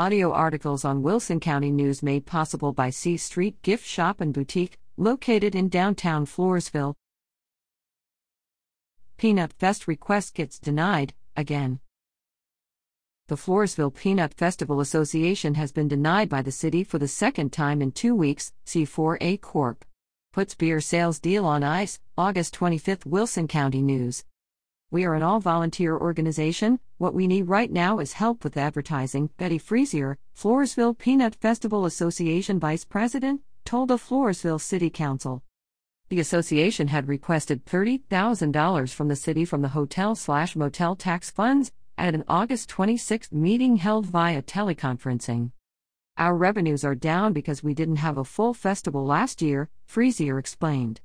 Audio articles on Wilson County News made possible by C Street Gift Shop and Boutique, located in downtown Floresville. Peanut Fest request gets denied, again. The Floresville Peanut Festival Association has been denied by the city for the second time in two weeks, C4A Corp. Puts beer sales deal on ice, August 25, Wilson County News. We are an all volunteer organization. What we need right now is help with advertising. Betty Frezier, Floresville Peanut Festival Association Vice President, told the Floresville City Council. The association had requested $30,000 from the city from the hotel slash motel tax funds at an August 26 meeting held via teleconferencing. Our revenues are down because we didn't have a full festival last year, Frezier explained.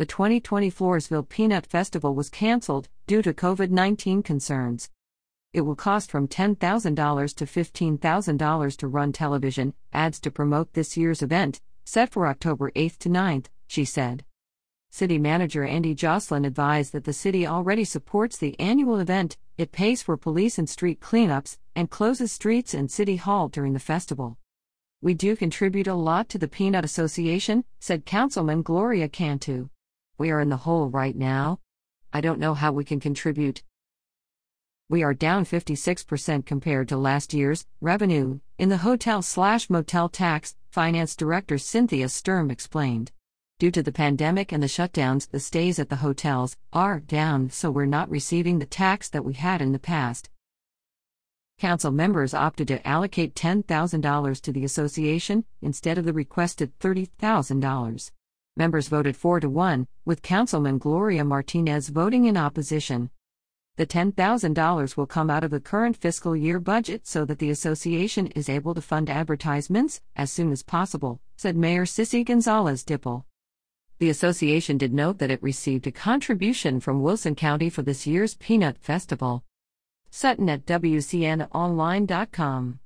The 2020 Floresville Peanut Festival was canceled due to COVID 19 concerns. It will cost from $10,000 to $15,000 to run television ads to promote this year's event, set for October 8 to 9, she said. City Manager Andy Jocelyn advised that the city already supports the annual event, it pays for police and street cleanups, and closes streets and City Hall during the festival. We do contribute a lot to the Peanut Association, said Councilman Gloria Cantu. We are in the hole right now. I don't know how we can contribute. We are down 56% compared to last year's revenue, in the hotel slash motel tax, Finance Director Cynthia Sturm explained. Due to the pandemic and the shutdowns, the stays at the hotels are down, so we're not receiving the tax that we had in the past. Council members opted to allocate $10,000 to the association instead of the requested $30,000. Members voted 4 to 1, with Councilman Gloria Martinez voting in opposition. The $10,000 will come out of the current fiscal year budget so that the association is able to fund advertisements as soon as possible, said Mayor Sissy Gonzalez Dippel. The association did note that it received a contribution from Wilson County for this year's Peanut Festival. Sutton at WCNOnline.com.